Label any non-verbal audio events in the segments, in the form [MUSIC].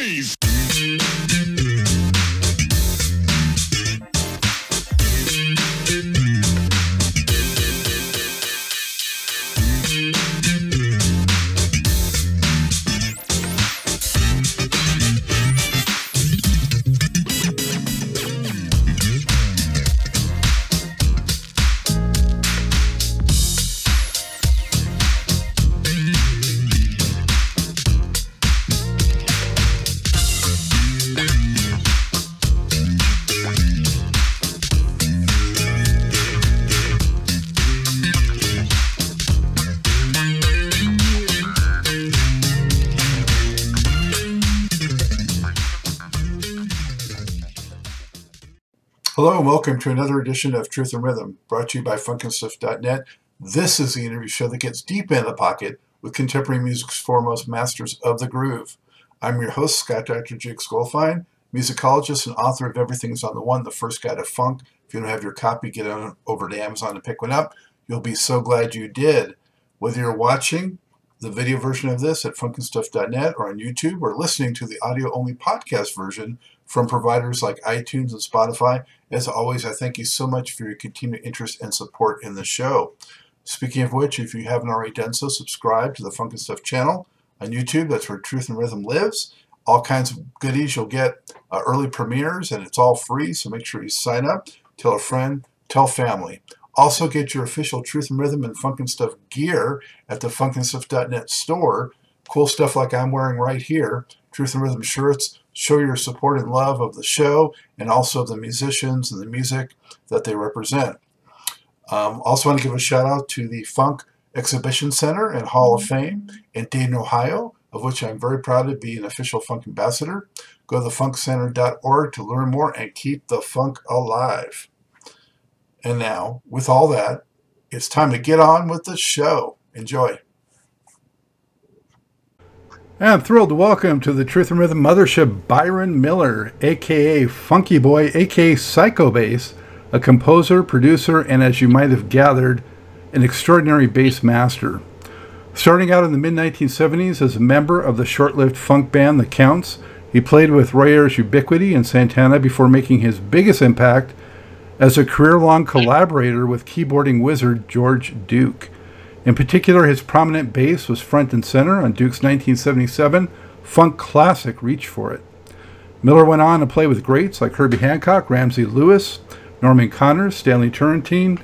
noise! Welcome to another edition of Truth and Rhythm, brought to you by FunkinStuff.net. This is the interview show that gets deep in the pocket with contemporary music's foremost masters of the groove. I'm your host, Scott Dr. Jake Skolfine, musicologist and author of Everything's on the One, the first guide to funk. If you don't have your copy, get on over to Amazon and pick one up. You'll be so glad you did. Whether you're watching the video version of this at funkinstuff.net or on YouTube or listening to the audio only podcast version from providers like iTunes and Spotify, as always, I thank you so much for your continued interest and support in the show. Speaking of which, if you haven't already done so, subscribe to the Funk and Stuff channel on YouTube. That's where Truth and Rhythm lives. All kinds of goodies. You'll get uh, early premieres, and it's all free. So make sure you sign up. Tell a friend. Tell family. Also, get your official Truth and Rhythm and Funk and Stuff gear at the funkandstuff.net store. Cool stuff like I'm wearing right here. Truth and Rhythm shirts, show your support and love of the show and also the musicians and the music that they represent. Um, also, want to give a shout out to the Funk Exhibition Center and Hall of Fame in Dayton, Ohio, of which I'm very proud to be an official funk ambassador. Go to thefunkcenter.org to learn more and keep the funk alive. And now, with all that, it's time to get on with the show. Enjoy. I'm thrilled to welcome to the Truth and Rhythm Mothership Byron Miller, aka Funky Boy, aka Psycho Bass, a composer, producer, and as you might have gathered, an extraordinary bass master. Starting out in the mid 1970s as a member of the short lived funk band The Counts, he played with Roy Ayers Ubiquity and Santana before making his biggest impact as a career long collaborator with keyboarding wizard George Duke. In particular, his prominent bass was front and center on Duke's 1977 funk classic Reach for It. Miller went on to play with greats like Herbie Hancock, Ramsey Lewis, Norman Connors, Stanley Turrentine,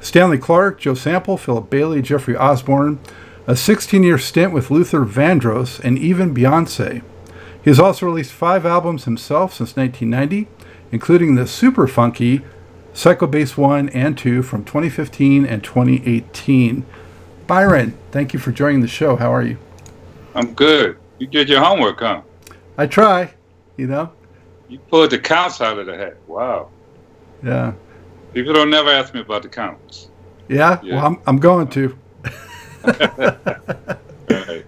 Stanley Clarke, Joe Sample, Philip Bailey, Jeffrey Osborne, a 16 year stint with Luther Vandross, and even Beyonce. He has also released five albums himself since 1990, including the super funky Psycho Bass 1 and 2 from 2015 and 2018. Byron, thank you for joining the show. How are you? I'm good. You did your homework, huh? I try, you know. You pulled the counts out of the hat. Wow. Yeah. People don't never ask me about the counts. Yeah? Yeah. Well, I'm, I'm going to. [LAUGHS] Right.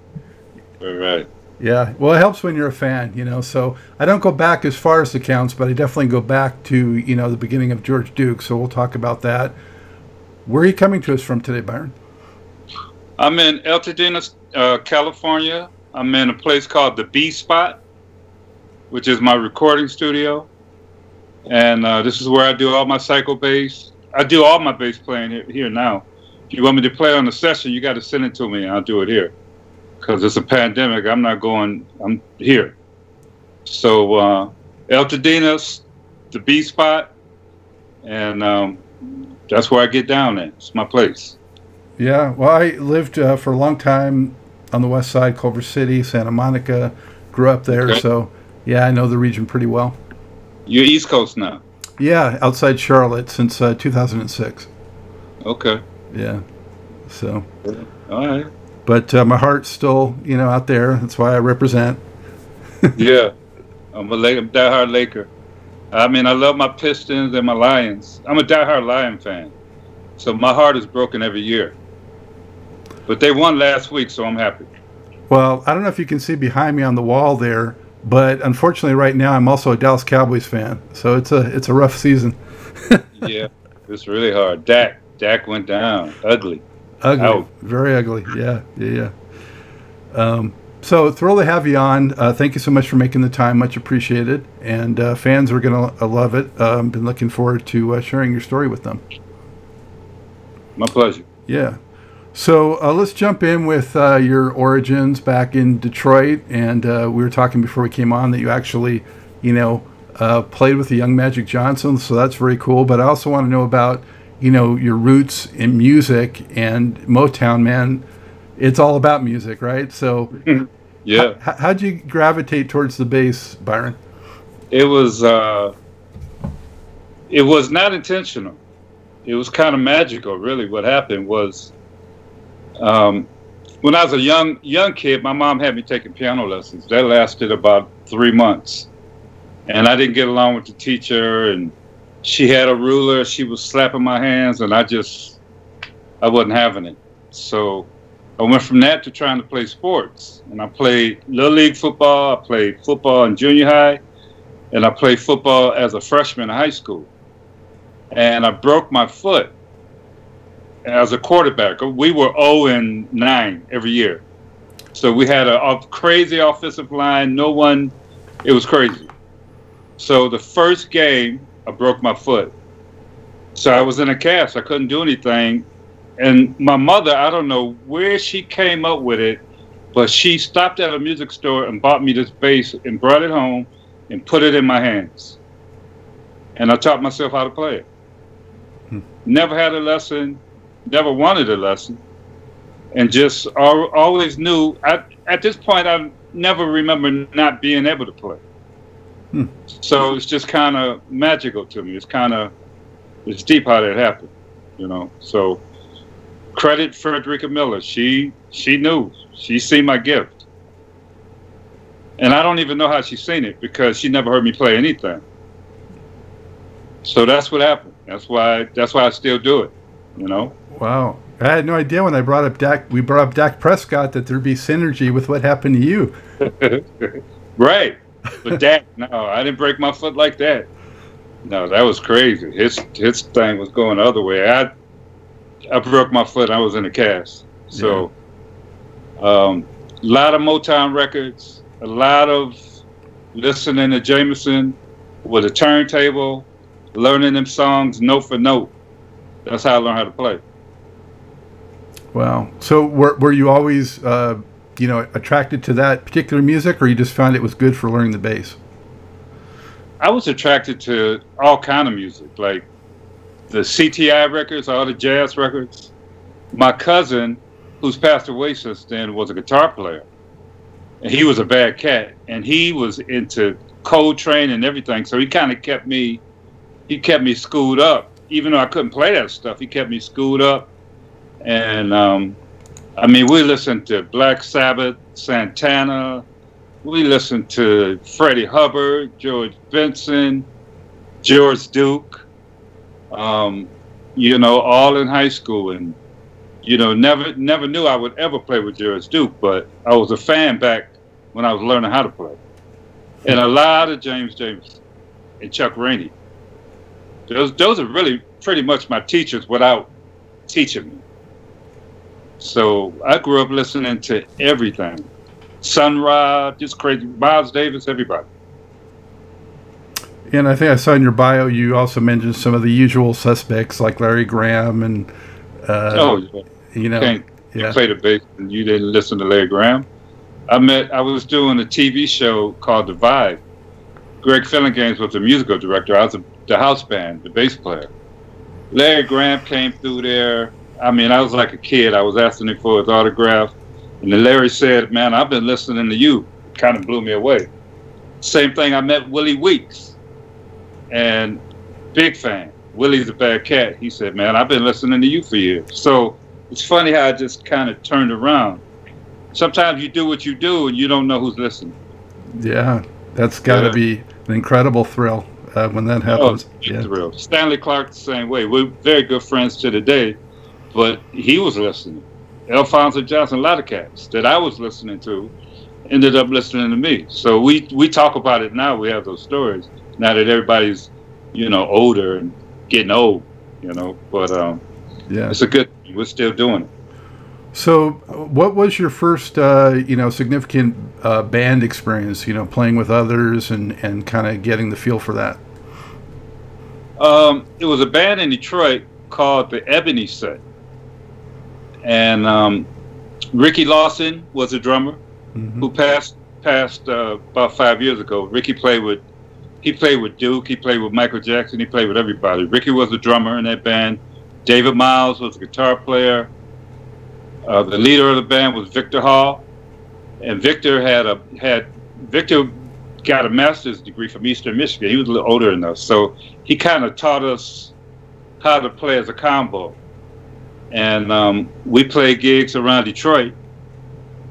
All right. Yeah. Well, it helps when you're a fan, you know. So I don't go back as far as the counts, but I definitely go back to, you know, the beginning of George Duke. So we'll talk about that. Where are you coming to us from today, Byron? I'm in Altadena, uh, California. I'm in a place called the B Spot, which is my recording studio. And uh, this is where I do all my Psycho Bass. I do all my bass playing here, here now. If you want me to play on the session, you got to send it to me, and I'll do it here. Because it's a pandemic, I'm not going. I'm here. So uh, Altadena's the B Spot, and um, that's where I get down at. It's my place. Yeah. Well, I lived uh, for a long time on the west side, Culver City, Santa Monica. Grew up there. Okay. So, yeah, I know the region pretty well. You're East Coast now. Yeah, outside Charlotte since uh, 2006. Okay. Yeah. So, All right. but uh, my heart's still, you know, out there. That's why I represent. [LAUGHS] Yeah. I'm a Lake, diehard Laker. I mean, I love my Pistons and my Lions. I'm a diehard Lion fan. So my heart is broken every year. But they won last week, so I'm happy. Well, I don't know if you can see behind me on the wall there, but unfortunately, right now I'm also a Dallas Cowboys fan. So it's a it's a rough season. [LAUGHS] yeah. It's really hard. Dak. Dak went down. Ugly. Ugly, very ugly. Yeah, yeah, yeah. Um, So thrilled to have you on. Uh, thank you so much for making the time. Much appreciated. And uh, fans are going to love it. Um, been looking forward to uh, sharing your story with them. My pleasure. Yeah. So uh, let's jump in with uh, your origins back in Detroit. And uh, we were talking before we came on that you actually, you know, played with the young Magic Johnson. So that's very cool. But I also want to know about, you know, your roots in music and Motown, man it's all about music, right? So, yeah. H- how'd you gravitate towards the bass, Byron? It was uh, it was not intentional. It was kind of magical, really. What happened was, um, when I was a young young kid, my mom had me taking piano lessons. That lasted about three months, and I didn't get along with the teacher. And she had a ruler. She was slapping my hands, and I just I wasn't having it. So I went from that to trying to play sports. And I played Little League football, I played football in junior high, and I played football as a freshman in high school. And I broke my foot as a quarterback. We were 0 and 9 every year. So we had a, a crazy offensive line. No one, it was crazy. So the first game, I broke my foot. So I was in a cast. I couldn't do anything. And my mother, I don't know where she came up with it, but she stopped at a music store and bought me this bass and brought it home and put it in my hands. And I taught myself how to play it. Hmm. Never had a lesson, never wanted a lesson, and just always knew. I, at this point, I never remember not being able to play. Hmm. So it's just kind of magical to me. It's kind of it's deep how that happened, you know. So credit Frederica Miller. She she knew. She seen my gift. And I don't even know how she seen it because she never heard me play anything. So that's what happened. That's why that's why I still do it. You know? Wow. I had no idea when I brought up Dak we brought up Dak Prescott that there'd be synergy with what happened to you. [LAUGHS] right. But Dak, no, I didn't break my foot like that. No, that was crazy. His his thing was going the other way. I I broke my foot. I was in a cast. So, a yeah. um, lot of Motown records, a lot of listening to Jamerson with a turntable, learning them songs note for note. That's how I learned how to play. Wow. So were, were you always, uh, you know, attracted to that particular music, or you just found it was good for learning the bass? I was attracted to all kind of music, like the CTI records, all the jazz records. My cousin, who's passed away since then, was a guitar player. And he was a bad cat, and he was into Coltrane and everything. So he kind of kept me, he kept me schooled up. Even though I couldn't play that stuff, he kept me schooled up. And um, I mean, we listened to Black Sabbath, Santana. We listened to Freddie Hubbard, George Benson, George Duke um, you know, all in high school, and you know, never never knew I would ever play with George Duke, but I was a fan back when I was learning how to play, and a lot of James Jamerson and Chuck Rainey. Those those are really pretty much my teachers without teaching me. So I grew up listening to everything. Sun Ra, just crazy. Miles Davis, everybody. And I think I saw in your bio you also mentioned some of the usual suspects like Larry Graham and uh, oh, yeah. you know, Can't, yeah. you played a bass and you didn't listen to Larry Graham. I met. I was doing a TV show called The Vibe. Greg Phillinganes was the musical director. I was a, the house band, the bass player. Larry Graham came through there. I mean, I was like a kid. I was asking him for his autograph, and then Larry said, "Man, I've been listening to you." It Kind of blew me away. Same thing. I met Willie Weeks and big fan. Willie's a bad cat. He said, "Man, I've been listening to you for years." So it's funny how I just kind of turned around. Sometimes you do what you do, and you don't know who's listening. Yeah, that's got to yeah. be an incredible thrill uh, when that happens. Oh, yeah. thrill. Stanley Clarke the same way. We're very good friends to the day, but he was listening. Alphonso Johnson, a lot of cats that I was listening to, ended up listening to me. So we we talk about it now. We have those stories now that everybody's you know older and getting old, you know. But um, yeah, it's a good. We're still doing it. So, what was your first, uh, you know, significant uh, band experience? You know, playing with others and and kind of getting the feel for that. Um, it was a band in Detroit called the Ebony Set, and um, Ricky Lawson was a drummer mm-hmm. who passed passed uh, about five years ago. Ricky played with he played with Duke, he played with Michael Jackson, he played with everybody. Ricky was the drummer in that band. David Miles was a guitar player. Uh, the leader of the band was Victor Hall, and Victor had a had Victor got a master's degree from Eastern Michigan. He was a little older than us, so he kind of taught us how to play as a combo. And um, we played gigs around Detroit,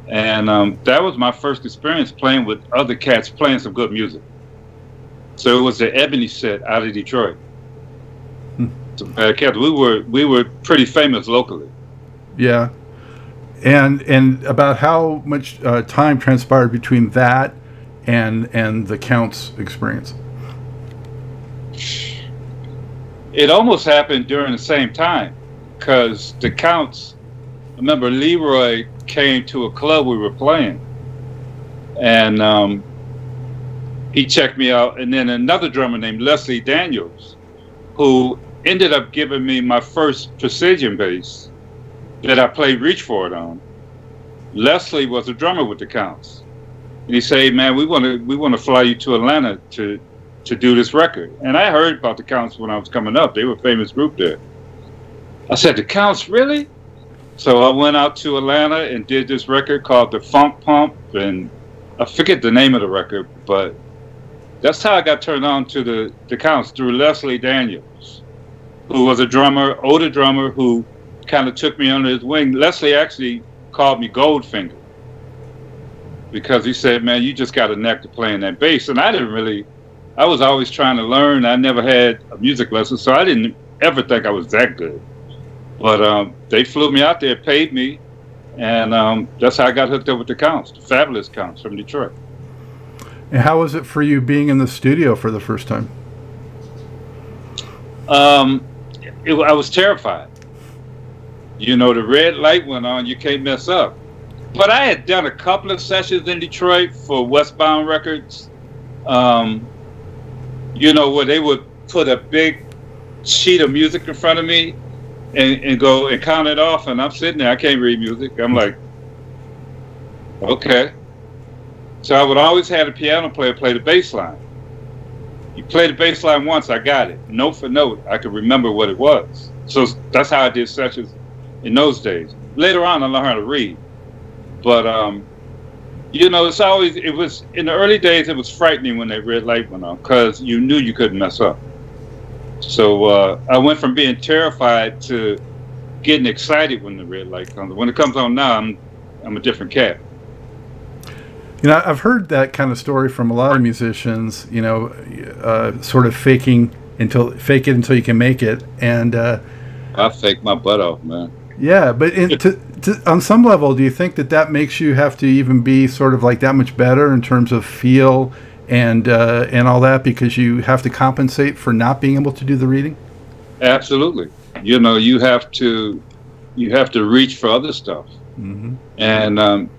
and um, that was my first experience playing with other cats playing some good music. So it was the Ebony set out of Detroit. Hmm. So, uh, cats, we were we were pretty famous locally. Yeah, and and about how much uh, time transpired between that and and the counts experience it almost happened during the same time because the counts remember leroy came to a club we were playing and um, he checked me out and then another drummer named leslie daniels who ended up giving me my first precision bass that I played Reach For It on. Leslie was a drummer with the Counts, and he said, "Man, we want to we want to fly you to Atlanta to to do this record." And I heard about the Counts when I was coming up; they were a famous group there. I said, "The Counts, really?" So I went out to Atlanta and did this record called the Funk Pump, and I forget the name of the record, but that's how I got turned on to the the Counts through Leslie Daniels, who was a drummer, older drummer who kind of took me under his wing. Leslie actually called me Goldfinger because he said, "Man, you just got a neck to playing that bass." And I didn't really. I was always trying to learn. I never had a music lesson, so I didn't ever think I was that good. But um, they flew me out there, paid me, and um, that's how I got hooked up with the Counts, the fabulous Counts from Detroit. And how was it for you being in the studio for the first time? Um, it, I was terrified you know, the red light went on, you can't mess up. But I had done a couple of sessions in Detroit for Westbound Records, um, you know, where they would put a big sheet of music in front of me and, and go and count it off, and I'm sitting there, I can't read music. I'm like, okay. So I would always have a piano player play the bass line. You play the bass line once, I got it. Note for note, I could remember what it was. So that's how I did sessions in those days. Later on, I learned how to read, but um, you know, it's always it was in the early days. It was frightening when that red light went on because you knew you couldn't mess up. So uh, I went from being terrified to getting excited when the red light comes. When it comes on now, I'm I'm a different cat. You know, I've heard that kind of story from a lot of musicians. You know, uh, sort of faking until fake it until you can make it, and uh, I fake my butt off, man. Yeah, but in, to, to, on some level, do you think that that makes you have to even be sort of like that much better in terms of feel and uh, and all that because you have to compensate for not being able to do the reading? Absolutely. You know, you have to you have to reach for other stuff, mm-hmm. and um,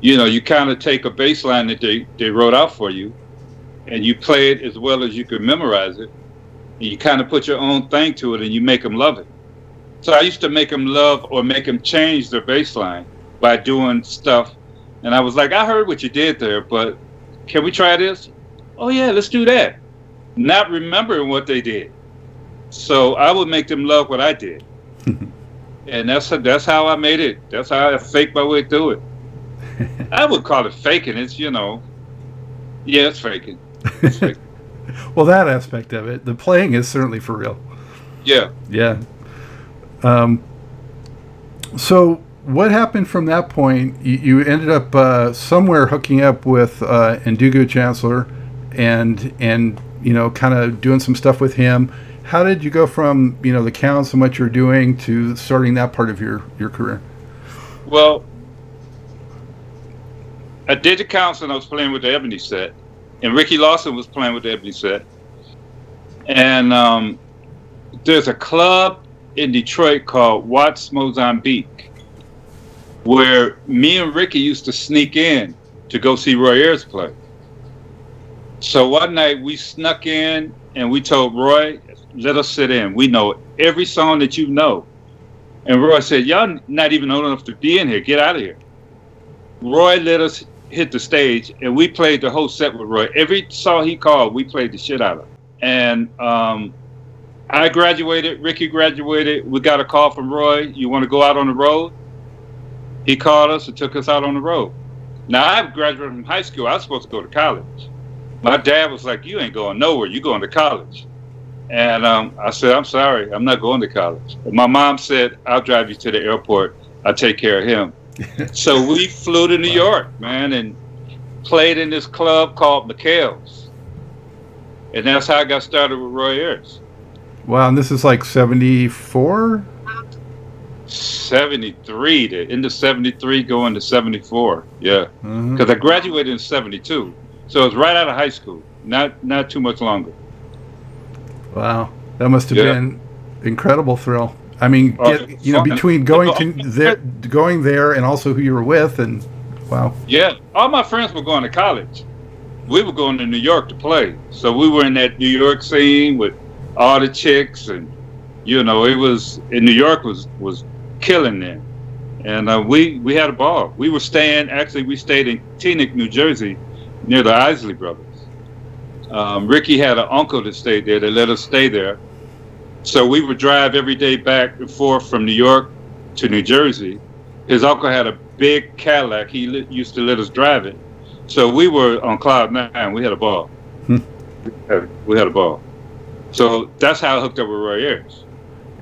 you know, you kind of take a baseline that they they wrote out for you, and you play it as well as you can memorize it. And you kind of put your own thing to it, and you make them love it. So I used to make them love or make them change their baseline by doing stuff. And I was like, I heard what you did there, but can we try this? Oh yeah, let's do that. Not remembering what they did. So I would make them love what I did. [LAUGHS] and that's that's how I made it. That's how I faked my way through it. [LAUGHS] I would call it faking. It's you know, yeah, it's faking. It's [LAUGHS] faking. well, that aspect of it, the playing is certainly for real. Yeah. Yeah. Um, so what happened from that point? You, you ended up uh, somewhere hooking up with uh, Ndugu Chancellor, and and you know, kind of doing some stuff with him. How did you go from you know the counts and what you're doing to starting that part of your your career? Well, I did the counts and I was playing with the Ebony set, and Ricky Lawson was playing with the Ebony set, and um, there's a club in Detroit called Watts Mozambique. where me and Ricky used to sneak in to go see Roy Ayers play. So one night we snuck in and we told Roy, let us sit in. We know every song that you know. And Roy said, Y'all not even old enough to be in here. Get out of here. Roy let us hit the stage and we played the whole set with Roy. Every song he called, we played the shit out of. And um, I graduated, Ricky graduated. We got a call from Roy, you want to go out on the road? He called us and took us out on the road. Now I graduated from high school. I was supposed to go to college. My dad was like, "You ain't going nowhere. You going to college." And um, I said, "I'm sorry, I'm not going to college." But my mom said, "I'll drive you to the airport. I'll take care of him." [LAUGHS] so we flew to New wow. York, man, and played in this club called McHale's, and that's how I got started with Roy Ayers. Wow, and this is like '74. 73 to into 73 going to 74 yeah because mm-hmm. i graduated in 72 so it's right out of high school not not too much longer wow that must have yeah. been incredible thrill i mean uh, get, you know between going to [LAUGHS] there going there and also who you were with and wow yeah all my friends were going to college we were going to new york to play so we were in that new york scene with all the chicks and you know it was in new york was was killing there. And uh, we we had a ball. We were staying. Actually, we stayed in Teaneck, New Jersey, near the Isley Brothers. Um, Ricky had an uncle that stayed there. They let us stay there. So we would drive every day back and forth from New York to New Jersey. His uncle had a big Cadillac. He li- used to let us drive it. So we were on cloud nine. We had a ball. Hmm. we, had, a ball. So that's how I hooked up with Roy Ayers.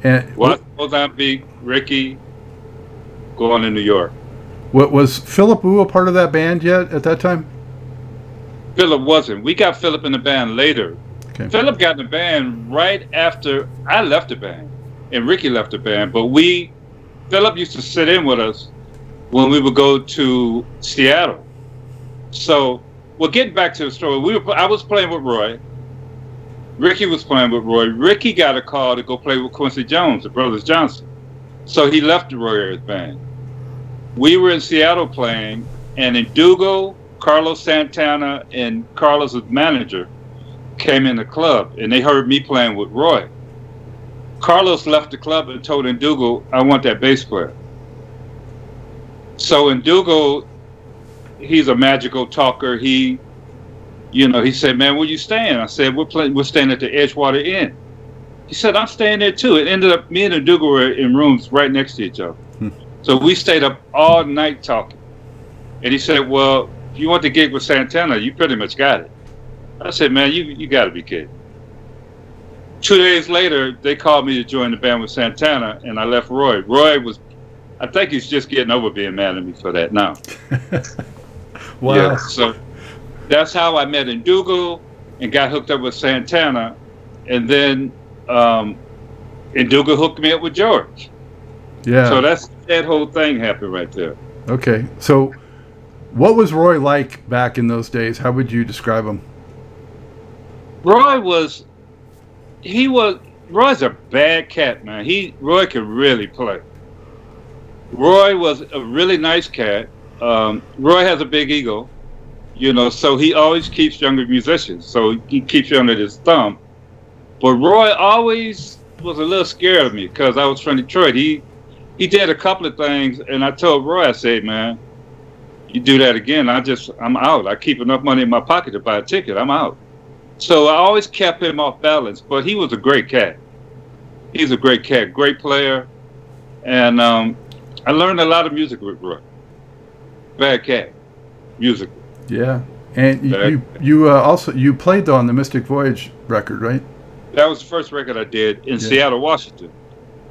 And what Mozambique, Ricky, going to New York. What was Philip Wu a part of that band yet at that time? Philip wasn't. We got Philip in the band later. Okay. Philip got in the band right after I left the band, and Ricky left the band. But we, Philip used to sit in with us when we would go to Seattle. So, well, getting back to the story, we were. I was playing with Roy. Ricky was playing with Roy. Ricky got a call to go play with Quincy Jones, the Brothers Johnson. So he left the Roy Ayers band. We were in Seattle playing, and Ndugu, Carlos Santana, and Carlos's manager came in the club, and they heard me playing with Roy. Carlos left the club and told Ndugu, I want that bass player. So Ndugu, he's a magical talker. He you know, he said, "Man, where you staying?" I said, "We're playing. We're staying at the Edgewater Inn." He said, "I'm staying there too." It ended up me and Ndugu were in rooms right next to each other, hmm. so we stayed up all night talking. And he said, "Well, if you want the gig with Santana, you pretty much got it." I said, "Man, you you got to be kidding." Two days later, they called me to join the band with Santana, and I left Roy. Roy was, I think he's just getting over being mad at me for that now. [LAUGHS] wow. Yeah, so that's how I met Ndugu and got hooked up with Santana, and then um, Ndugu hooked me up with George. Yeah. So that's that whole thing happened right there. Okay, so what was Roy like back in those days? How would you describe him? Roy was, he was Roy's a bad cat, man. He Roy can really play. Roy was a really nice cat. Um, Roy has a big ego you know, so he always keeps younger musicians. So he keeps you under his thumb. But Roy always was a little scared of me because I was from Detroit. He he did a couple of things, and I told Roy, I said, man, you do that again, I just I'm out. I keep enough money in my pocket to buy a ticket. I'm out. So I always kept him off balance. But he was a great cat. He's a great cat, great player, and um, I learned a lot of music with Roy. Bad cat, music. Yeah, and you you, uh, also you played though on the Mystic Voyage record, right? That was the first record I did in yeah. Seattle, Washington,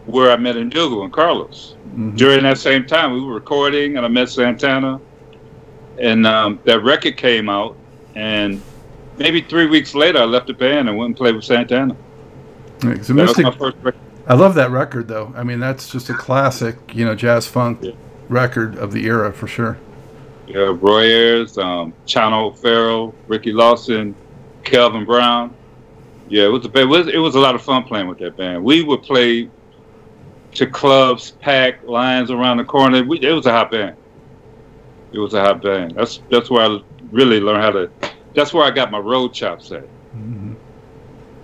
where I met Ndugu and Carlos. Mm-hmm. During that same time, we were recording, and I met Santana, and um, that record came out, and maybe three weeks later, I left the band and went and played with Santana. Right, so Mystic, I love that record, though. I mean, that's just a classic, you know, jazz funk yeah. record of the era for sure. Yeah, Roy Ayers, um, Chano O'Ferral, Ricky Lawson, Kelvin Brown. Yeah, it was a it was, it was a lot of fun playing with that band. We would play to clubs packed, lines around the corner. We, it was a hot band. It was a hot band. That's that's where I really learned how to. That's where I got my road chops at. Mm-hmm.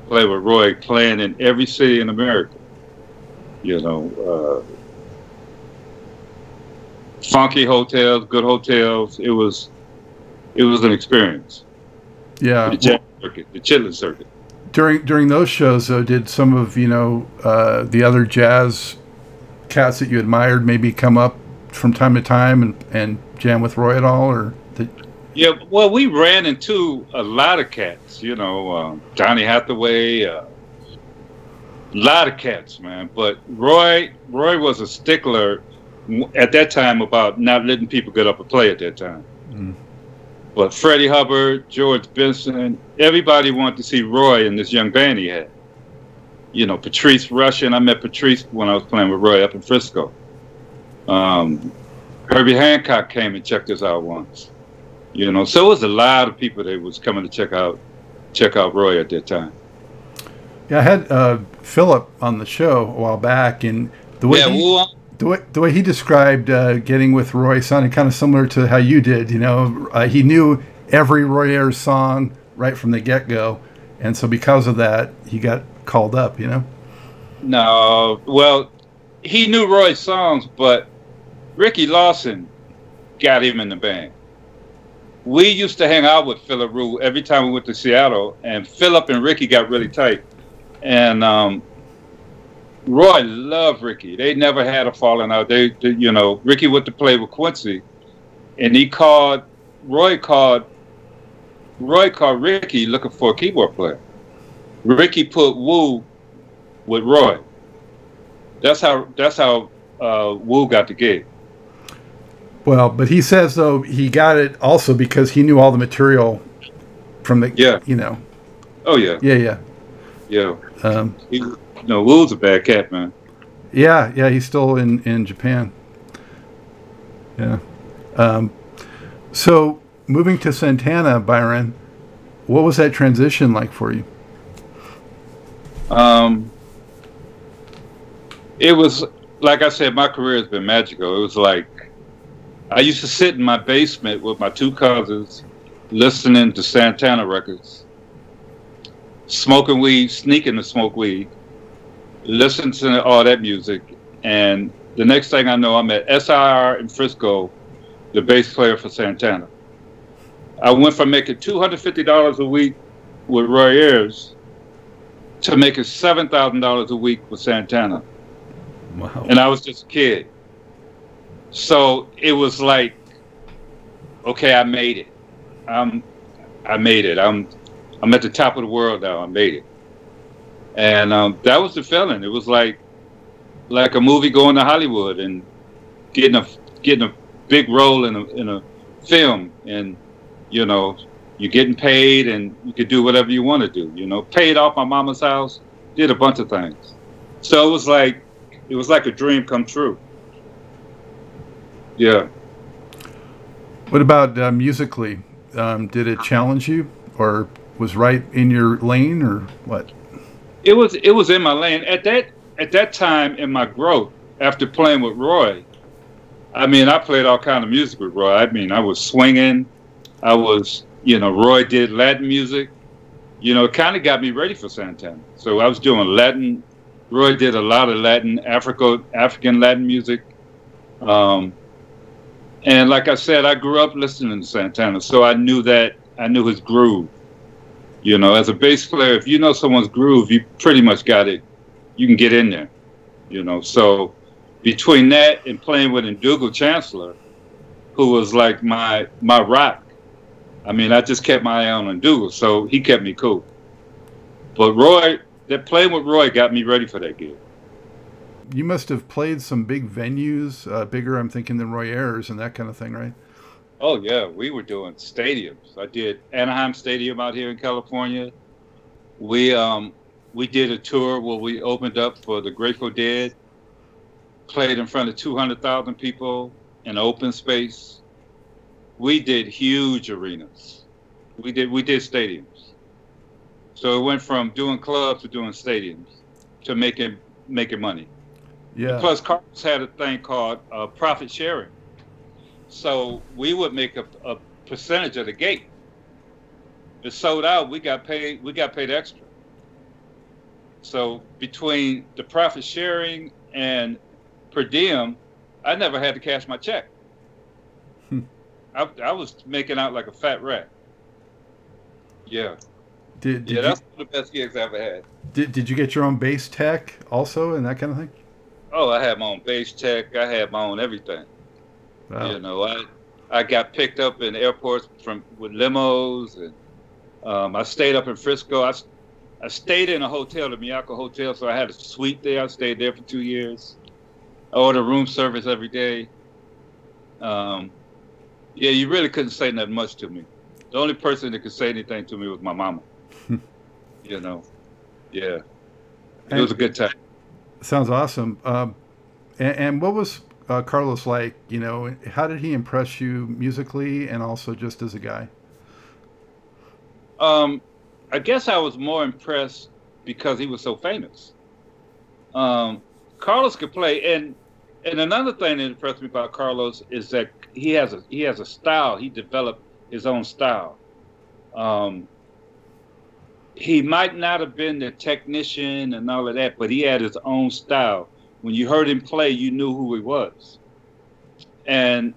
Play with Roy, playing in every city in America. You know, uh, funky hotels, good hotels. It was, it was an experience. Yeah, the, well, circuit, the Chitlin circuit. During during those shows, though, did some of you know uh, the other jazz cats that you admired maybe come up from time to time and, and jam with Roy at all, or? Did... Yeah, well, we ran into a lot of cats. You know, uh, Donny Hathaway, uh, a lot of cats, man. But Roy, Roy was a stickler at that time about not letting people get up and play at that time. Mm. But Freddie Hubbard, George Benson, everybody wanted to see Roy and this young band he had. You know, Patrice Rushen. I met Patrice when I was playing with Roy up in Frisco. Um, Herbie Hancock came and checked us out once. You know, so it was a lot of people that was coming to check out check out Roy at that time. Yeah, I had uh, Philip on the show a while back, and the way yeah, he, well, the way the way he described uh, getting with Roy sounded kind of similar to how you did. You know, uh, he knew every Roy Ayers song right from the get go, and so because of that, he got called up. You know. No, well, he knew Roy's songs, but Ricky Lawson got him in the band. We used to hang out with Philip Wu every time we went to Seattle, and Philip and Ricky got really tight. And um, Roy loved Ricky. They never had a falling out. They, they, you know, Ricky went to play with Quincy, and he called Roy called Roy called Ricky looking for a keyboard player. Ricky put Wu with Roy. That's how that's how uh, Wu got the gig. Well, but he says though he got it also because he knew all the material from the yeah you know. Oh yeah. Yeah yeah. Yeah. Um, he, no, Wu's a bad cat, man. Yeah, yeah, he's still in in Japan. Yeah. Um, so moving to Santana, Byron, what was that transition like for you? Um, it was like I said, my career has been magical. It was like I used to sit in my basement with my two cousins, listening to Santana records, smoking weed, sneaking to smoke weed, listening to all that music, and the next thing I know, I'm at SIR in Frisco, the bass player for Santana. I went from making $250 a week with Roy Ayers to making $7,000 a week with Santana. Wow. And I was just a kid. So it was like, okay, I made it. I'm, I made it. I'm, I'm at the top of the world now. I made it and um, that was the feeling. It was like like a movie going to Hollywood and getting a getting a big role in a in a film, and you know you're getting paid and you could do whatever you want to do. You know, paid off my mama's house, did a bunch of things. So it was like it was like a dream come true. Yeah. What about uh, musically? Um, did it challenge you, or was right in your lane, or what? it was it was in my lane at that at that time in my growth after playing with Roy. I mean, I played all kind of music with Roy. I mean, I was swinging. I was, you know, Roy did Latin music. You know, it kind of got me ready for Santana. So I was doing Latin. Roy did a lot of Latin, Africa, African Latin music. Um, and like I said, I grew up listening to Santana, so I knew that I knew his groove. You know, as a bass player, if you know someone's groove, you pretty much got it. You can get in there. You know, so between that and playing with Ndugu Chancellor, who was like my my rock. I mean, I just kept my eye on Ndugu, so he kept me cool. But Roy, that playing with Roy got me ready for that gig. You must have played some big venues, uh, bigger, I'm thinking, than Roy Ayers and that kind of thing, right? Oh yeah, we were doing stadiums. I did Anaheim Stadium out here in California. We um we did a tour where we opened up for the Grateful Dead. Played in front of 200,000 people in open space. We did huge arenas. We did we did stadiums. So it went from doing clubs to doing stadiums to making making money. Yeah. Plus, Carlos had a thing called uh, profit sharing. So we would make a, a percentage of the gate. If it sold out, we got paid. We got paid extra. So between the profit sharing and per diem, I never had to cash my check. Hmm. I, I was making out like a fat rat. Yeah. Did, did yeah, that's one of the best gigs I ever had. Did, did you get your own bass tech also and that kind of thing? Oh, I had my own bass tech. I had my own everything. Wow. You know, I I got picked up in airports from with limos, and um, I stayed up in Frisco. I, I stayed in a hotel, the Miyako Hotel, so I had a suite there. I stayed there for two years. I ordered room service every day. Um, yeah, you really couldn't say that much to me. The only person that could say anything to me was my mama. [LAUGHS] you know, yeah, it was a good time. Sounds awesome. Um, and, and, what was uh, Carlos like? You know, how did he impress you musically and also just as a guy? Um, I guess I was more impressed because he was so famous. Um, Carlos could play, and and another thing that impressed me about Carlos is that he has a he has a style. He developed his own style. Um, he might not have been the technician and all of that, but he had his own style. When you heard him play, you knew who he was. And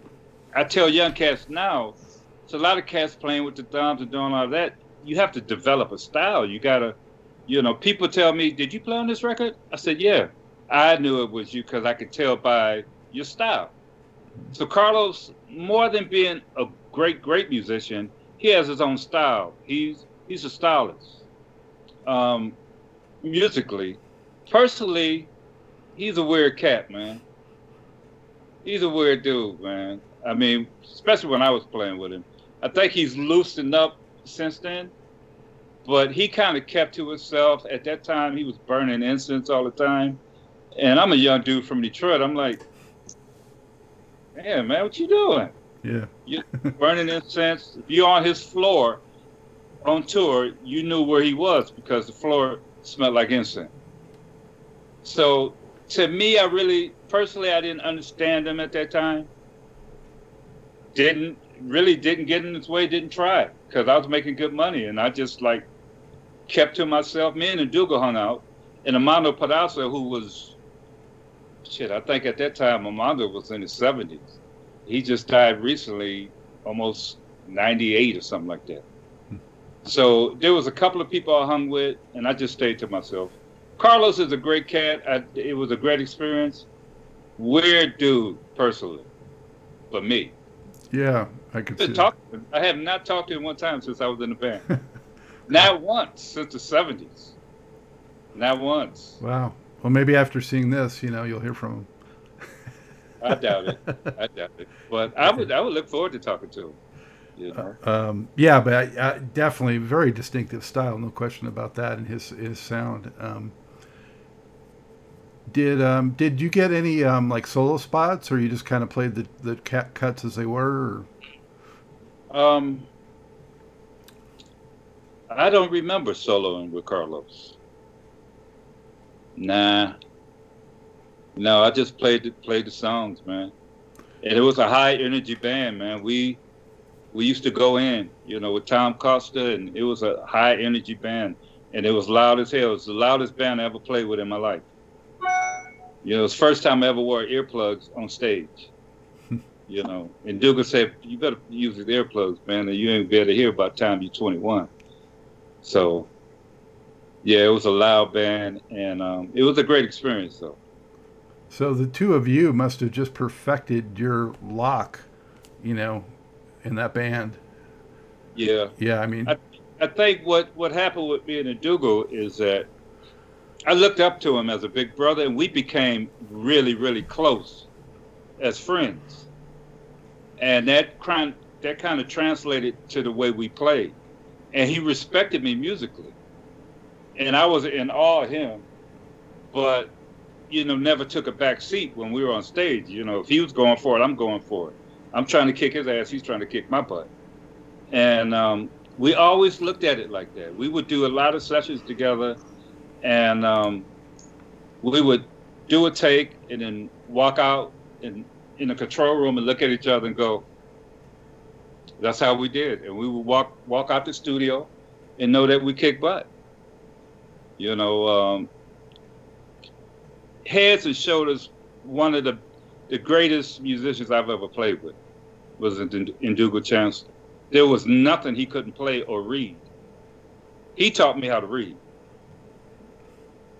I tell young cats now, it's a lot of cats playing with the thumbs and doing all that. You have to develop a style. You gotta, you know, people tell me, "Did you play on this record?" I said, "Yeah." I knew it was you because I could tell by your style. So Carlos, more than being a great, great musician, he has his own style. He's he's a stylist um, musically. Personally, he's a weird cat, man. He's a weird dude, man. I mean, especially when I was playing with him. I think he's loosened up since then, but he kind of kept to himself. At that time, he was burning incense all the time. And I'm a young dude from Detroit. I'm like, man, man, what you doing? Yeah. You're burning incense. If you're on his floor, on tour, you knew where he was because the floor smelled like incense. So to me, I really personally I didn't understand him at that time. Didn't really didn't get in his way, didn't try because I was making good money and I just like kept to myself. Me and Ndugu hung out, and Armando Peraza, who was shit, I think at that time Armando was in his seventies. He just died recently, almost ninety eight or something like that. So there was a couple of people I hung with, and I just stayed to myself. Carlos is a great cat. I, it was a great experience. Weird dude, personally, but me. Yeah, I could see. Talk, I have not talked to him one time since I was in the band. [LAUGHS] not once since the seventies. Not once. Wow. Well, maybe after seeing this, you know, you'll hear from him. I doubt it. I doubt it. But I would. I would look forward to talking to him. You know? uh, um, yeah, but I, I, definitely very distinctive style, no question about that, and his his sound. Um, did um, did you get any um, like solo spots, or you just kind of played the the cat cuts as they were? Or? Um, I don't remember soloing with Carlos. Nah. No, I just played the, played the songs, man. And it was a high energy band, man. We we used to go in, you know, with Tom Coster, and it was a high energy band, and it was loud as hell. It was the loudest band I ever played with in my life. You know, it was the first time I ever wore earplugs on stage. [LAUGHS] you know, and Ndugu said, "You better use the earplugs, man, or you ain't be able to hear by the time you're 21." So, yeah, it was a loud band, and um, it was a great experience, though. So the two of you must have just perfected your lock, you know, in that band. Yeah. Yeah, I mean, I, I think what what happened with me and Ndugu is that I looked up to him as a big brother, and we became really, really close as friends. And that kind that kind of translated to the way we played, and he respected me musically, and I was in awe of him, but you know, never took a back seat when we were on stage. You know, if he was going for it, I'm going for it. I'm trying to kick his ass. He's trying to kick my butt. And um, we always looked at it like that. We would do a lot of sessions together, and um, we would do a take, and then walk out in in the control room and look at each other and go. That's how we did, and we would walk walk out the studio, and know that we kick butt. You know, um, heads and shoulders. One of the the greatest musicians I've ever played with was Ndugu Chancler. There was nothing he couldn't play or read. He taught me how to read.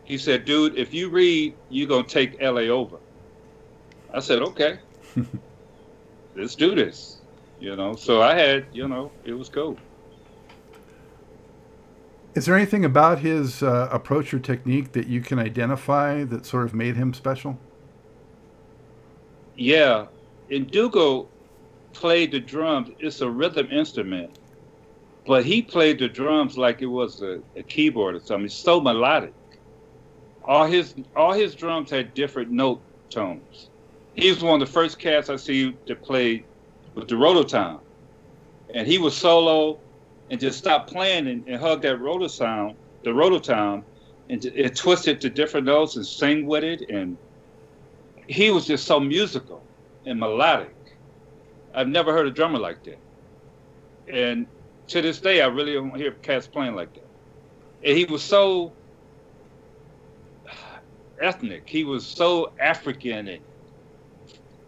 He said, dude, if you read, you're going to take LA over. I said, okay, [LAUGHS] let's do this. You know, so I had, you know, it was cool. Is there anything about his uh, approach or technique that you can identify that sort of made him special? Yeah, Ndugu played the drums. It's a rhythm instrument, but he played the drums like it was a, a keyboard or something. It's so melodic. All his all his drums had different note tones. He was one of the first cats I see that played with the rototom, and he was solo and just stopped playing and, and hug that roto sound, the rototom, and it twisted to different notes and sing with it. And he was just so musical and melodic. I've never heard a drummer like that. And to this day, I really don't hear cats playing like that. And he was so ethnic. He was so African and,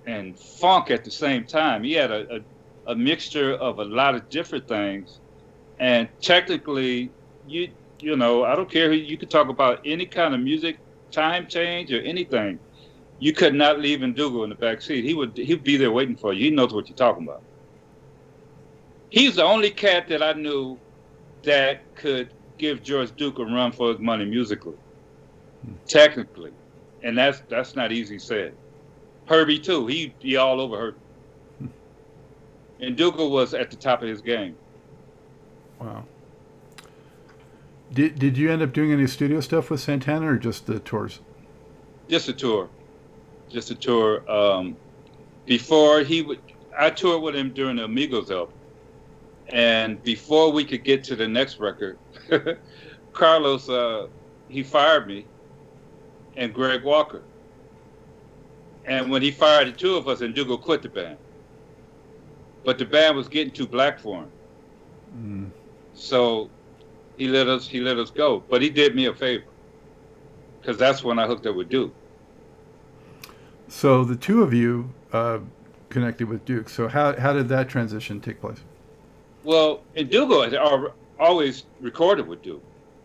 and funk at the same time. He had a, a, a mixture of a lot of different things. And technically, you you know, I don't care. You could talk about any kind of music, time change, or anything you could not leave Ndugu in the back seat. He would he'd be there waiting for you. He knows what you're talking about. He's the only cat that I knew that could give George Duke a run for his money musically, hmm. technically, and that's that's not easy said. Herbie too. He be all over Herbie. Hmm. And Ndugu was at the top of his game. Wow. Did Did you end up doing any studio stuff with Santana or just the tours? Just a tour just a tour. Um, before he would, I toured with him during the Amigos album, and before we could get to the next record, [LAUGHS] Carlos uh, he fired me, and Greg Walker. And when he fired the two of us, Ndugu quit the band. But the band was getting too black for him. Mm. So he let us he let us go. But he did me a favor. Because that's when I hooked up with Duke. So the two of you uh, connected with Duke. So how how did that transition take place? Well, Ndugu had always recorded with Duke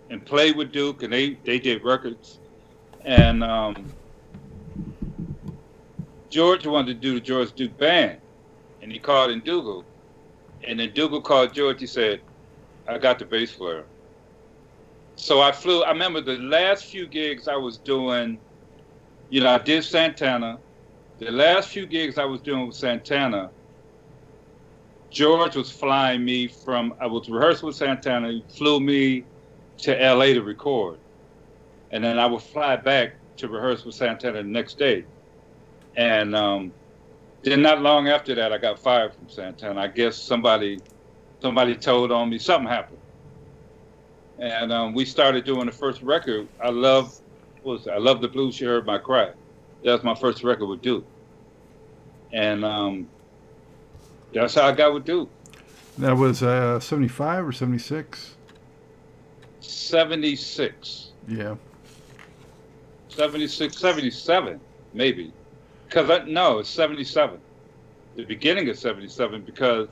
and played with Duke, and they they did records. And um, George wanted to do the George Duke band, and he called Ndugu, and then Ndugu called George. He said, "I got the bass player." So I flew. I remember the last few gigs I was doing you know, I did Santana. The last few gigs I was doing with Santana, George was flying me from, I was rehearsing with Santana, he flew me to LA to record. And then I would fly back to rehearse with Santana the next day. And um, then not long after that, I got fired from Santana. I guess somebody somebody told on me, something happened. And um, we started doing the first record. I love was I Love the Blues, She Heard My Cry. That was my first record with Duke. And um, that's how I got with Duke. That was uh, 75 or 76? 76. Yeah. 76, 77, maybe. Because I no, it's 77. The beginning of 77, because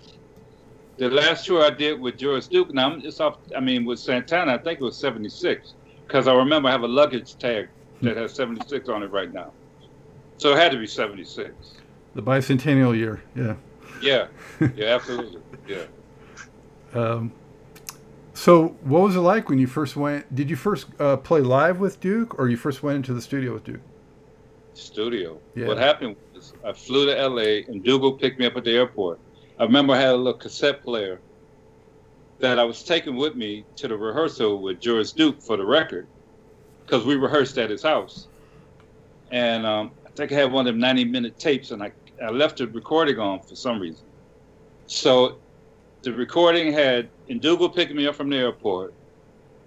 the last tour I did with George Duke, now it's off, I mean, with Santana, I think it was 76 because I remember I have a luggage tag that has 76 on it right now. So it had to be 76. The bicentennial year, yeah. Yeah, [LAUGHS] yeah, absolutely, yeah. Um, so what was it like when you first went? Did you first uh, play live with Duke, or you first went into the studio with Duke? Studio. Yeah. What happened was I flew to LA, and Ndugu picked me up at the airport. I remember I had a little cassette player that I was taking with me to the rehearsal with George Duke for the record, because we rehearsed at his house. And um, I think I had one of them 90 minute tapes, and I, I left the recording on for some reason. So the recording had Ndugu picking me up from the airport,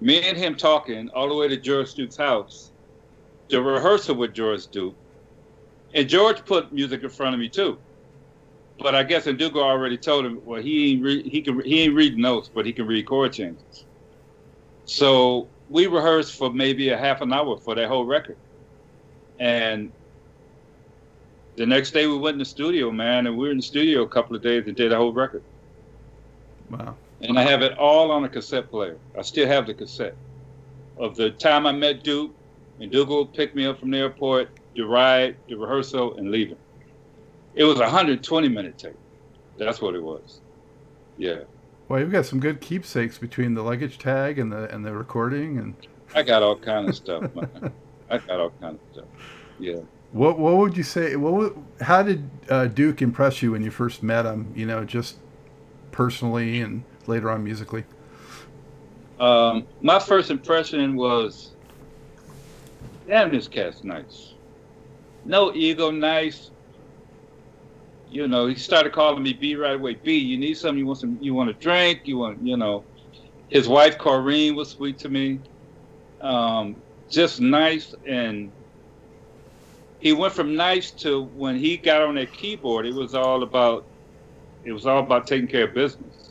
me and him talking all the way to George Duke's house. the rehearsal with George Duke, and George put music in front of me too. But I guess Ndugu already told him, well, he ain't re- he can he ain't read notes, but he can read chord changes. So we rehearsed for maybe a half an hour for that whole record, and the next day we went in the studio, man, and we were in the studio a couple of days and did the whole record. Wow. And I have it all on a cassette player. I still have the cassette of the time I met Duke, and Duke picked me up from the airport, the ride, the rehearsal, and leaving. It was a 120 minute tape. That's what it was. Yeah. Well, you've got some good keepsakes between the luggage tag and the and the recording, and I got all kind of stuff, man. I got all kind of stuff. Yeah. What what would you say? What would, how did uh, Duke impress you when you first met him? You know, just personally and later on musically. Um, my first impression was, damn, this cat's nice. No ego, nice. You know, he started calling me B right away. B, you need something? You want some? You want a drink? You want? You know, his wife Corine was sweet to me. Um, just nice and he went from nice to when he got on that keyboard, it was all about it was all about taking care of business.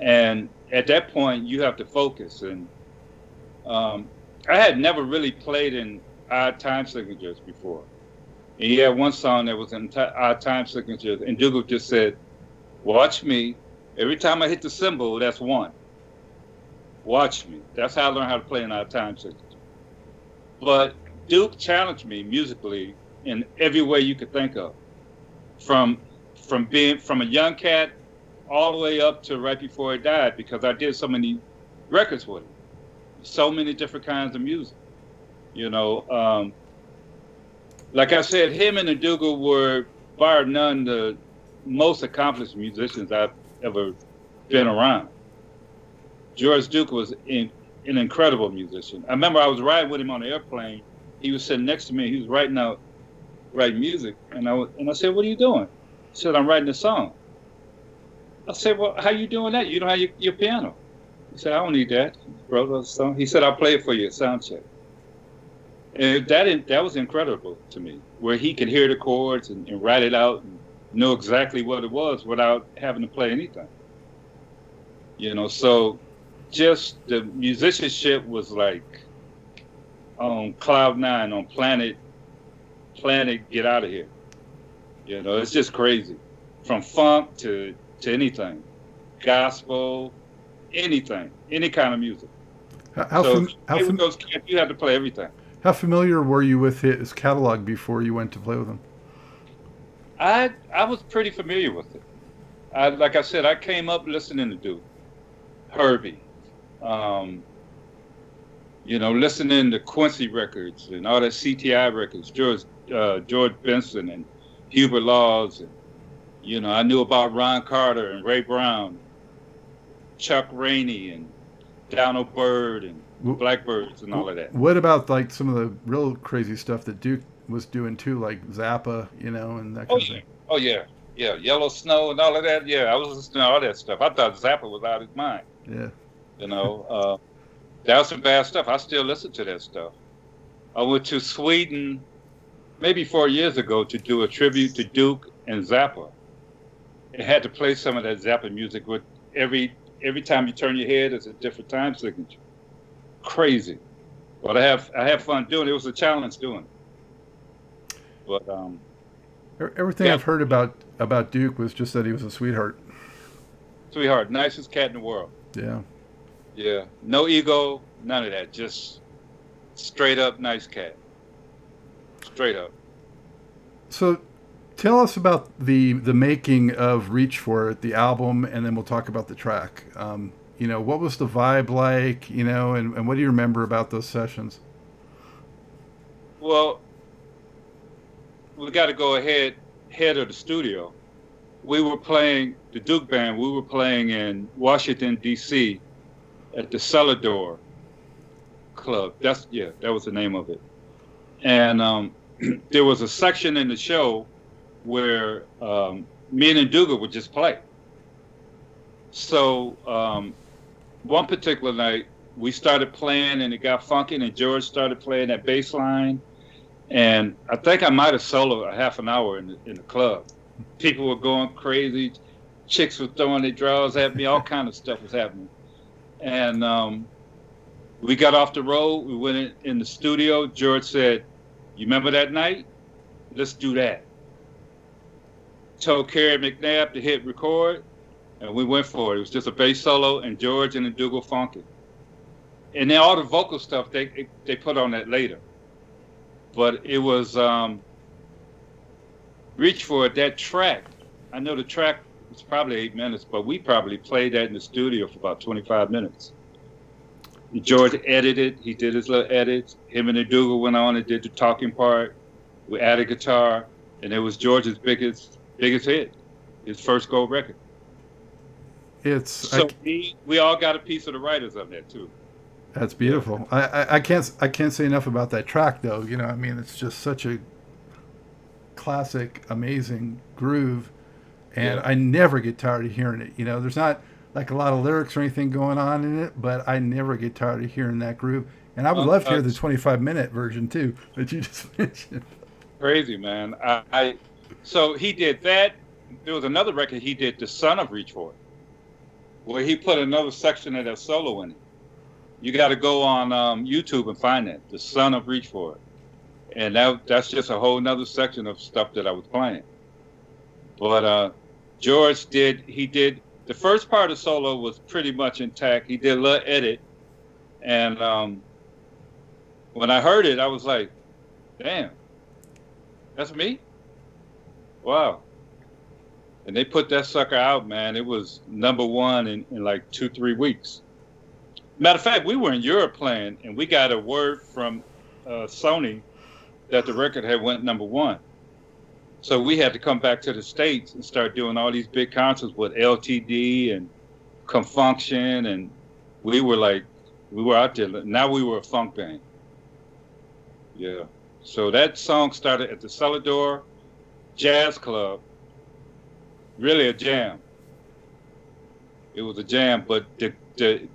And at that point, you have to focus. And um, I had never really played in odd time signatures before. And he had one song that was in t- odd time signatures, and Ndugu just said, "Watch me. Every time I hit the cymbal, that's one. Watch me. That's how I learned how to play in our time signature." But Duke challenged me musically in every way you could think of, from from being from a young cat all the way up to right before he died, because I did so many records with him, so many different kinds of music. You know, um, like I said, him and Ndugu were bar none the most accomplished musicians I've ever been around. George Duke was in, an incredible musician. I remember I was riding with him on the airplane he was sitting next to me. He was writing out, writing music, and I was, and I said, "What are you doing?" He said, "I'm writing a song." I said, "Well, how you doing that? You don't have your, your piano." He said, "I don't need that." Wrote a song. He said, "I'll play it for you sound check." And that that was incredible to me, where he could hear the chords and, and write it out and know exactly what it was without having to play anything. You know, so just the musicianship was like on cloud nine on planet planet get out of here. You know, it's just crazy. From funk to to anything. Gospel, anything, any kind of music. How, so fam- how fam- you have to play everything. How familiar were you with his catalog before you went to play with him? I I was pretty familiar with it. I like I said, I came up listening to Duke, Herbie, um, you know, listening to Quincy records and all that CTI records, George uh, George Benson and Hubert Laws, and you know, I knew about Ron Carter and Ray Brown, Chuck Rainey and Donald Byrd and Blackbyrds and all of that. What about like some of the real crazy stuff that Duke was doing too, like Zappa, you know, and that kind oh, of thing? Oh yeah, yeah, Yellow Snow and all of that. Yeah, I was listening to all that stuff. I thought Zappa was out of his mind. Yeah. You know, uh, that was some bad stuff. I still listen to that stuff. I went to Sweden maybe four years ago to do a tribute to Duke and Zappa. It had to play some of that Zappa music with every every time you turn your head, it's a different time signature. Crazy, but I have I have fun doing it. It was a challenge doing it. But um, everything yeah. I've heard about about Duke was just that he was a sweetheart. Sweetheart, nicest cat in the world. Yeah. Yeah, no ego, none of that. Just straight up nice cat. Straight up. So, tell us about the the making of Reach for It, the album, and then we'll talk about the track. Um, you know, what was the vibe like? You know, and, and what do you remember about those sessions? Well, we got to go ahead head of the studio. We were playing the Duke Band. We were playing in Washington D.C at the Cellar Door Club. That's yeah, that was the name of it. And um, [CLEARS THROAT] there was a section in the show where um, me and Ndugu would just play. So um, one particular night, we started playing and it got funky, and George started playing that bass line. And I think I might have soloed a half an hour in the, in the club. People were going crazy. Chicks were throwing their drawers at me. All kind of stuff was happening. And um, we got off the road. We went in, in the studio. George said, "You remember that night? Let's do that." Told Kerry McNabb to hit record, and we went for it. It was just a bass solo and George and the Ndugu Funky. And then all the vocal stuff they they put on that later. But it was um, reach for it. That track, I know the track was probably eight minutes, but we probably played that in the studio for about 25 minutes. George edited. He did his little edits. Him and the Ndugu went on and did the talking part. We added guitar, and it was George's biggest biggest hit, his first gold record. It's So I, we, we all got a piece of the writers of that too. that's beautiful. I, I I can't I can't say enough about that track though. You know, I mean, it's just such a classic, amazing groove, and Yeah. I never get tired of hearing it. You know, there's not like a lot of lyrics or anything going on in it, but I never get tired of hearing that groove. And I would Um, love to hear uh, the 25 minute version too that you just [LAUGHS] mentioned. Crazy man. I, I so he did that. There was another record he did, The Son of Reach For It, where he put another section of that solo in it. You got to go on um, YouTube and find that, The Son of Reach For It, and that that's just a whole nother section of stuff that I was playing. But uh, George did he did the first part of solo was pretty much intact. He did a little edit, and um, when I heard it, I was like, "Damn, that's me." Wow. And they put that sucker out, man. It was number one in, in like two, three weeks. Matter of fact, we were in Europe playing, and we got a word from uh, Sony that the record had went number one. So we had to come back to the states and start doing all these big concerts with LTD and Con Funk Shun, and we were like, we were out there. Now we were a funk band. Yeah. So that song started at the Cellar Door Jazz Club. Really a jam. It was a jam, but the, the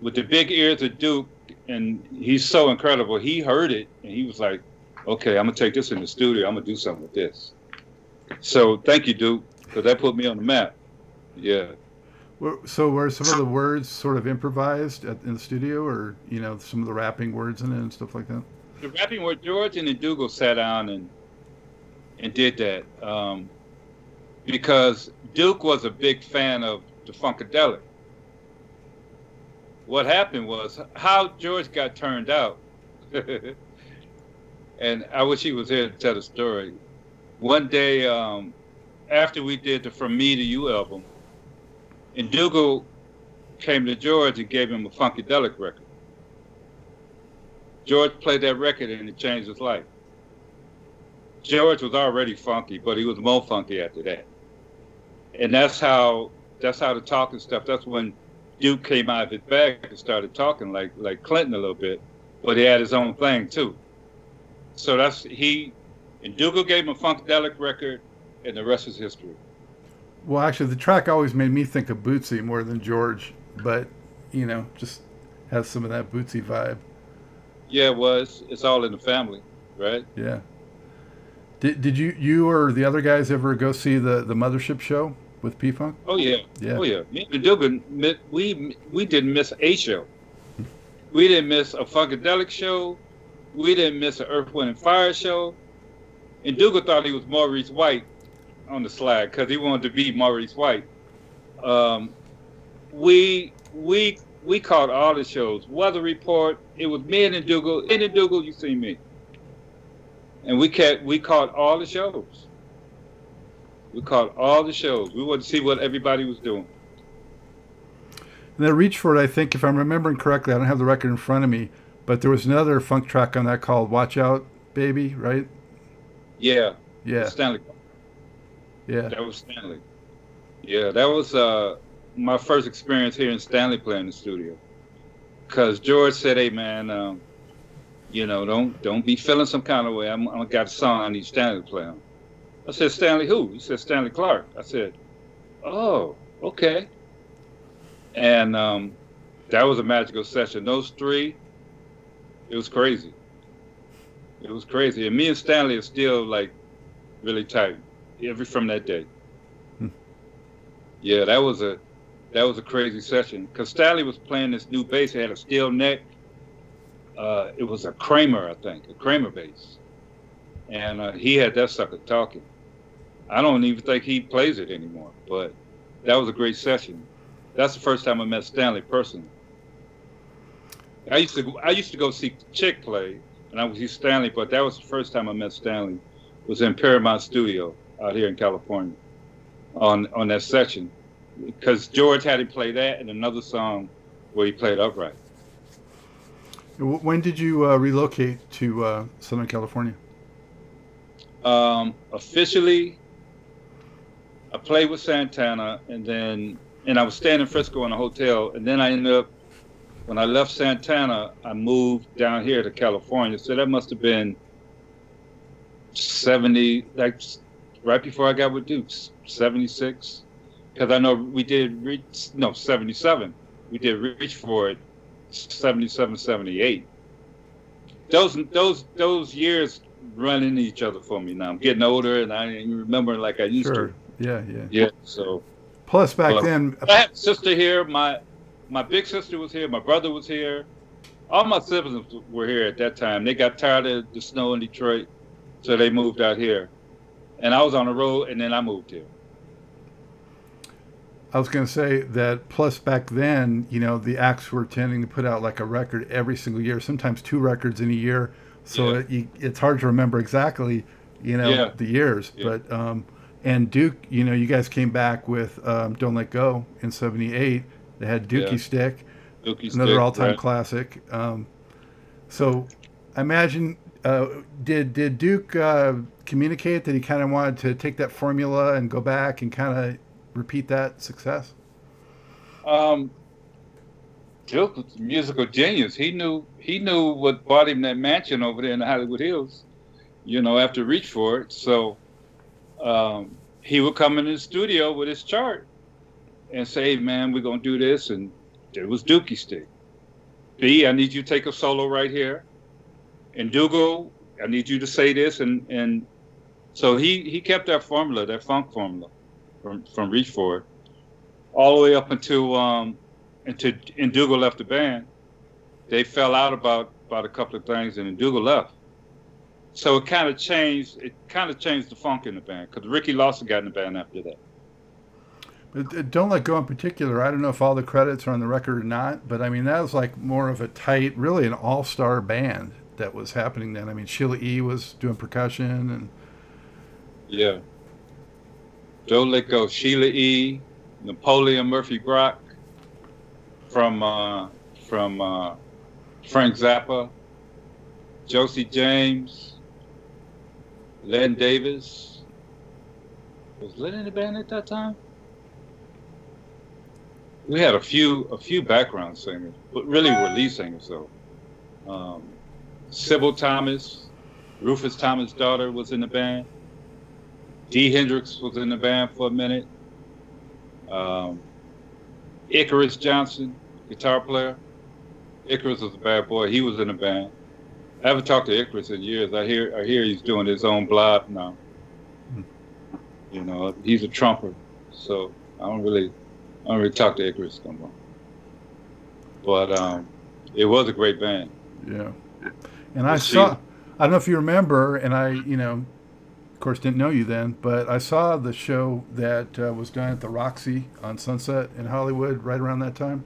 with the big ears of Duke, and he's so incredible. He heard it and he was like, "Okay, I'm gonna take this in the studio. I'm gonna do something with this." So thank you, Duke, because that put me on the map. Yeah. So were some of the words sort of improvised at, in the studio, or you know, some of the rapping words in it and stuff like that? the rapping where George and the Ndugu sat down and and did that um, because Duke was a big fan of the Funkadelic. What happened was how George got turned out, [LAUGHS] and I wish he was here to tell the story. One day, um, after we did the From Me to You album, and Ndugu came to George and gave him a Funkadelic record. George played that record and it changed his life. George was already funky, but he was more funky after that. And that's how that's how the talking stuff. That's when Duke came out of his bag and started talking like like Clinton a little bit, but he had his own thing too. So that's he and Ndugu gave him a funkadelic record, and the rest is history. Well, actually, the track always made me think of Bootsy more than George, but you know, just has some of that Bootsy vibe. Yeah, it was. It's all in the family, right? Yeah. Did, did you you or the other guys ever go see the the Mothership show with P Funk? Oh yeah. Yeah. Oh yeah. Me and Ndugu, we we didn't miss a show. We didn't miss a funkadelic show. We didn't miss an Earth, Wind, and Fire show. And Ndugu thought he was Maurice White on the slide because he wanted to be Maurice White. Um, we we we caught all the shows. Weather Report. It was me and Ndugu. And Ndugu, you see me. And we kept we caught all the shows. We caught all the shows. We wanted to see what everybody was doing. And then Reach for It, I think, if I'm remembering correctly, I don't have the record in front of me, but there was another funk track on that called "Watch Out, Baby," right? Yeah, Yeah, Stanley. yeah. That was Stanley. Yeah, that was uh, my first experience hearing Stanley play in the studio. Cause George said, "Hey man, um, you know, don't don't be feeling some kind of way. I'm, I got a song I need Stanley to play on." I said, "Stanley who?" He said, "Stanley Clarke." I said, "Oh, okay." And um, that was a magical session. Those three, it was crazy. It was crazy. And me and Stanley are still like really tight every from that day. Hmm. Yeah, that was a that was a crazy session because Stanley was playing this new bass. He had a steel neck. Uh, it was a Kramer, I think, a Kramer bass, and uh, he had that sucker talking. I don't even think he plays it anymore, but that was a great session. That's the first time I met Stanley personally. I used to I used to go see Chick play, and I was see Stanley, but that was the first time I met Stanley. Was in Paramount Studio out here in California, on on that section, because George had him play that and another song where he played upright. When did you uh, relocate to uh, Southern California? Um, officially, I played with Santana, and then and I was staying in Frisco in a hotel, and then I ended up when I left Santana, I moved down here to California. So that must have been 70, like right before I got with Dukes, 76. Because I know we did reach, no, 77. We did reach for it 77, 78. Those, those, those years run into each other for me now. I'm getting older and I remember like I used sure. to. Yeah, yeah. Yeah, so. Plus, back then, I had a sister here. My my big sister was here. My brother was here. All my siblings were here at that time. They got tired of the snow in Detroit, so they moved out here. And I was on the road, and then I moved here. I was going to say that plus back then, you know, the acts were tending to put out like a record every single year, sometimes two records in a year. So Yeah. it, you, it's hard to remember exactly, you know, Yeah. the years. Yeah. But um, and Duke, you know, you guys came back with um, "Don't Let Go" in '78. They had Dukey Yeah. Stick, Dukey another Stick, all-time right. classic. Um, so, I imagine uh, did did Duke uh, communicate that he kind of wanted to take that formula and go back and kind of repeat that success? Um, Duke was a musical genius. He knew he knew what bought him that mansion over there in the Hollywood Hills. You know, after Reach for It. So um, he would come in the studio with his chart and say, "Man, we're gonna do this," and it was Dukey Stick. B, I need you to take a solo right here. And Ndugu, I need you to say this, and and so he he kept that formula, that funk formula, from from Reach for It, all the way up until um until and Ndugu left the band. They fell out about about a couple of things, and Ndugu left. So it kind of changed. It kind of changed the funk in the band because Ricky Lawson got in the band after that. But uh, Don't Let Go in particular, I don't know if all the credits are on the record or not, but I mean, that was like more of a tight, really an all star band that was happening then. I mean, Sheila E. was doing percussion, and Yeah. Don't let go. Sheila E. Napoleon Murphy Brock from uh, from uh, Frank Zappa, Josie James, Len Davis. Was Len in the band at that time? We had a few a few background singers, but really were lead singers though. Um, Sybil Thomas, Rufus Thomas' daughter was in the band. Dee Hendrix was in the band for a minute. Um, Icarus Johnson, guitar player. Icarus was a bad boy. He was in the band. I haven't talked to Icarus in years. I hear I hear he's doing his own blog now. Hmm. You know, he's a trumper, so I don't really I don't really talk to Icarus no more. But um, it was a great band. yeah. And I she- saw, I don't know if you remember, and I, you know, of course, didn't know you then, but I saw the show that uh, was done at the Roxy on Sunset in Hollywood right around that time.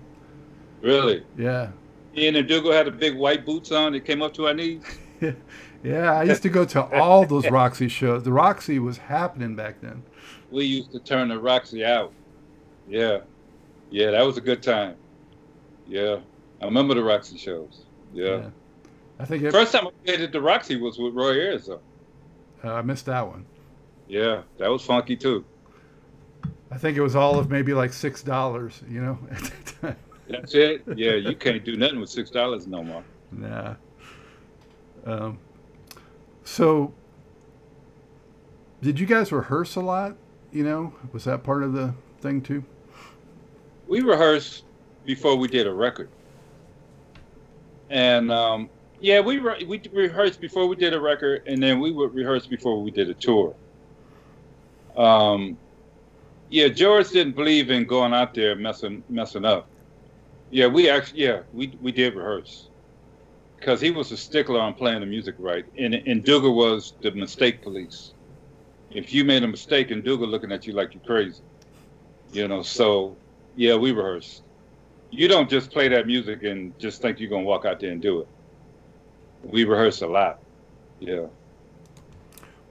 Really. Yeah. Ian and Ndugu had the big white boots on that came up to our knees. [LAUGHS] Yeah, I used to go to all those Roxy shows. The Roxy was happening back then. we used to turn the Roxy out. Yeah. Yeah, that was a good time. Yeah. I remember the Roxy shows. Yeah. I think it, First time I played at the Roxy was with Roy Ayers, though. uh, I missed that one. Yeah, that was funky too. I think it was all of maybe like six dollars, you know, [LAUGHS] at that time. That's it. Yeah, you can't do nothing with six dollars no more. Nah. Um, so, did you guys rehearse a lot? You know, was that part of the thing too? We rehearsed before we did a record. And um, yeah, we re- we rehearsed before we did a record, and then we would rehearse before we did a tour. Um, yeah, George didn't believe in going out there messing messing up. Yeah, we actually yeah we we did rehearse because he was a stickler on playing the music right, and and Ndugu was the mistake police. If you made a mistake, and Ndugu looking at you like you're crazy, you know. So yeah, we rehearsed. You don't just play that music and just think you're gonna walk out there and do it. We rehearse a lot. Yeah.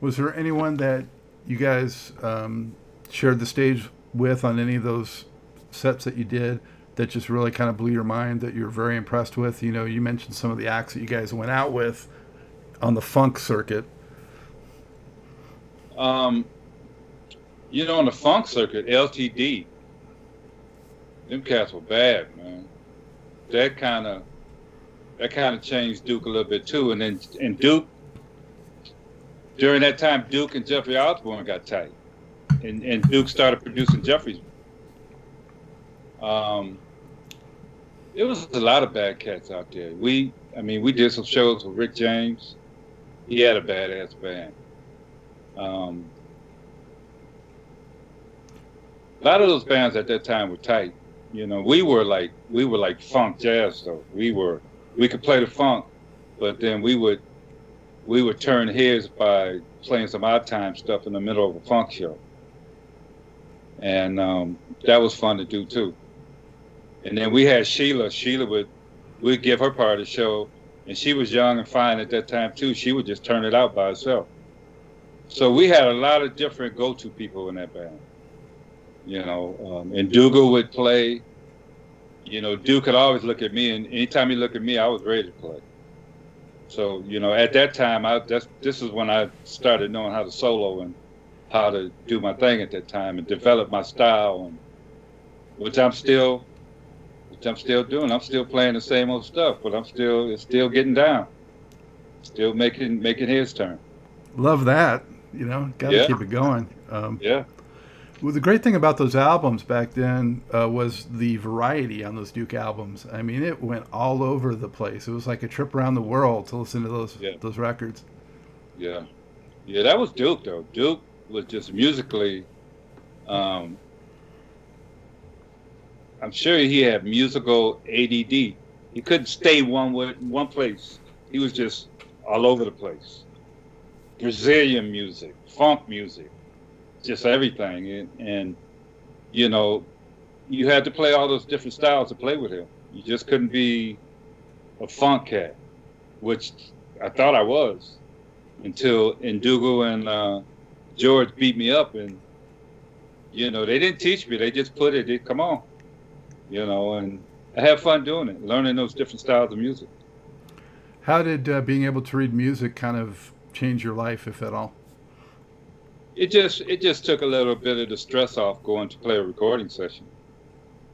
Was there anyone that you guys um, shared the stage with on any of those sets that you did that just really kind of blew your mind that you're very impressed with? You know, you mentioned some of the acts that you guys went out with on the funk circuit. Um, you know, on the funk circuit, LTD, them cats were bad, man. That kind of that kind of changed Duke a little bit too. And then and Duke during that time, Duke and Jeffrey Osborne got tight, and and Duke started producing Jeffrey's. Um, it was a lot of bad cats out there. We, I mean, we did some shows with Rick James. He had a badass band. Um, a lot of those bands at that time were tight. You know, we were like we were like funk jazz though. We were we could play the funk, but then we would we would turn heads by playing some odd time stuff in the middle of a funk show. And um, that was fun to do too. And then we had Sheila. Sheila would we'd give her part of the show, and she was young and fine at that time too. She would just turn it out by herself. So we had a lot of different go-to people in that band. You know, um, and Ndugu would play. You know, Duke could always look at me, and anytime he looked at me, I was ready to play. So you know, at that time, I that's this is when I started knowing how to solo and how to do my thing at that time and develop my style, and which I'm still, I'm still doing. I'm still playing the same old stuff, but I'm still it's still getting down, still making making his turn. Love that. You know, got to yeah. keep it going. Um, yeah. Well, the great thing about those albums back then uh, was the variety on those Duke albums. I mean, it went all over the place. It was like a trip around the world to listen to those yeah. those records. Yeah, yeah, that was Duke though. Duke was just musically. Um, I'm sure he had musical ADD. He couldn't stay one one place. He was just all over the place. Brazilian music, funk music, just everything. And, and, you know, you had to play all those different styles to play with him. You just couldn't be a funk cat, which I thought I was until Ndugu and uh, George beat me up. And, you know, they didn't teach me. They just put it, they, come on, you know, and I have fun doing it, learning those different styles of music. How did uh, being able to read music kind of change your life, if at all? it just it just took a little bit of the stress off going to play a recording session.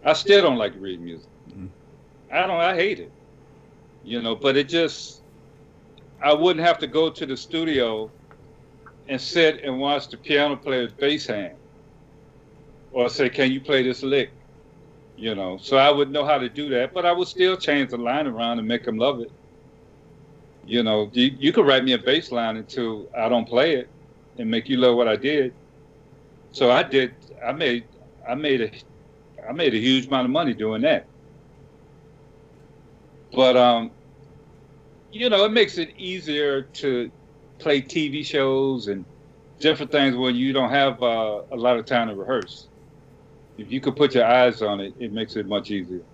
I still don't like to read music. Mm-hmm. I don't. I hate it. You know, but it just I wouldn't have to go to the studio and sit and watch the piano player's bass hand or say, "Can you play this lick?" You know, so I would know how to do that, but I would still change the line around and make them love it. You know, you, you could write me a bass line until I don't play it and make you love what I did. So I did. I made. I made a. I made a huge amount of money doing that. But um, you know, it makes it easier to play TV shows and different things when you don't have uh, a lot of time to rehearse. If you could put your eyes on it, it makes it much easier.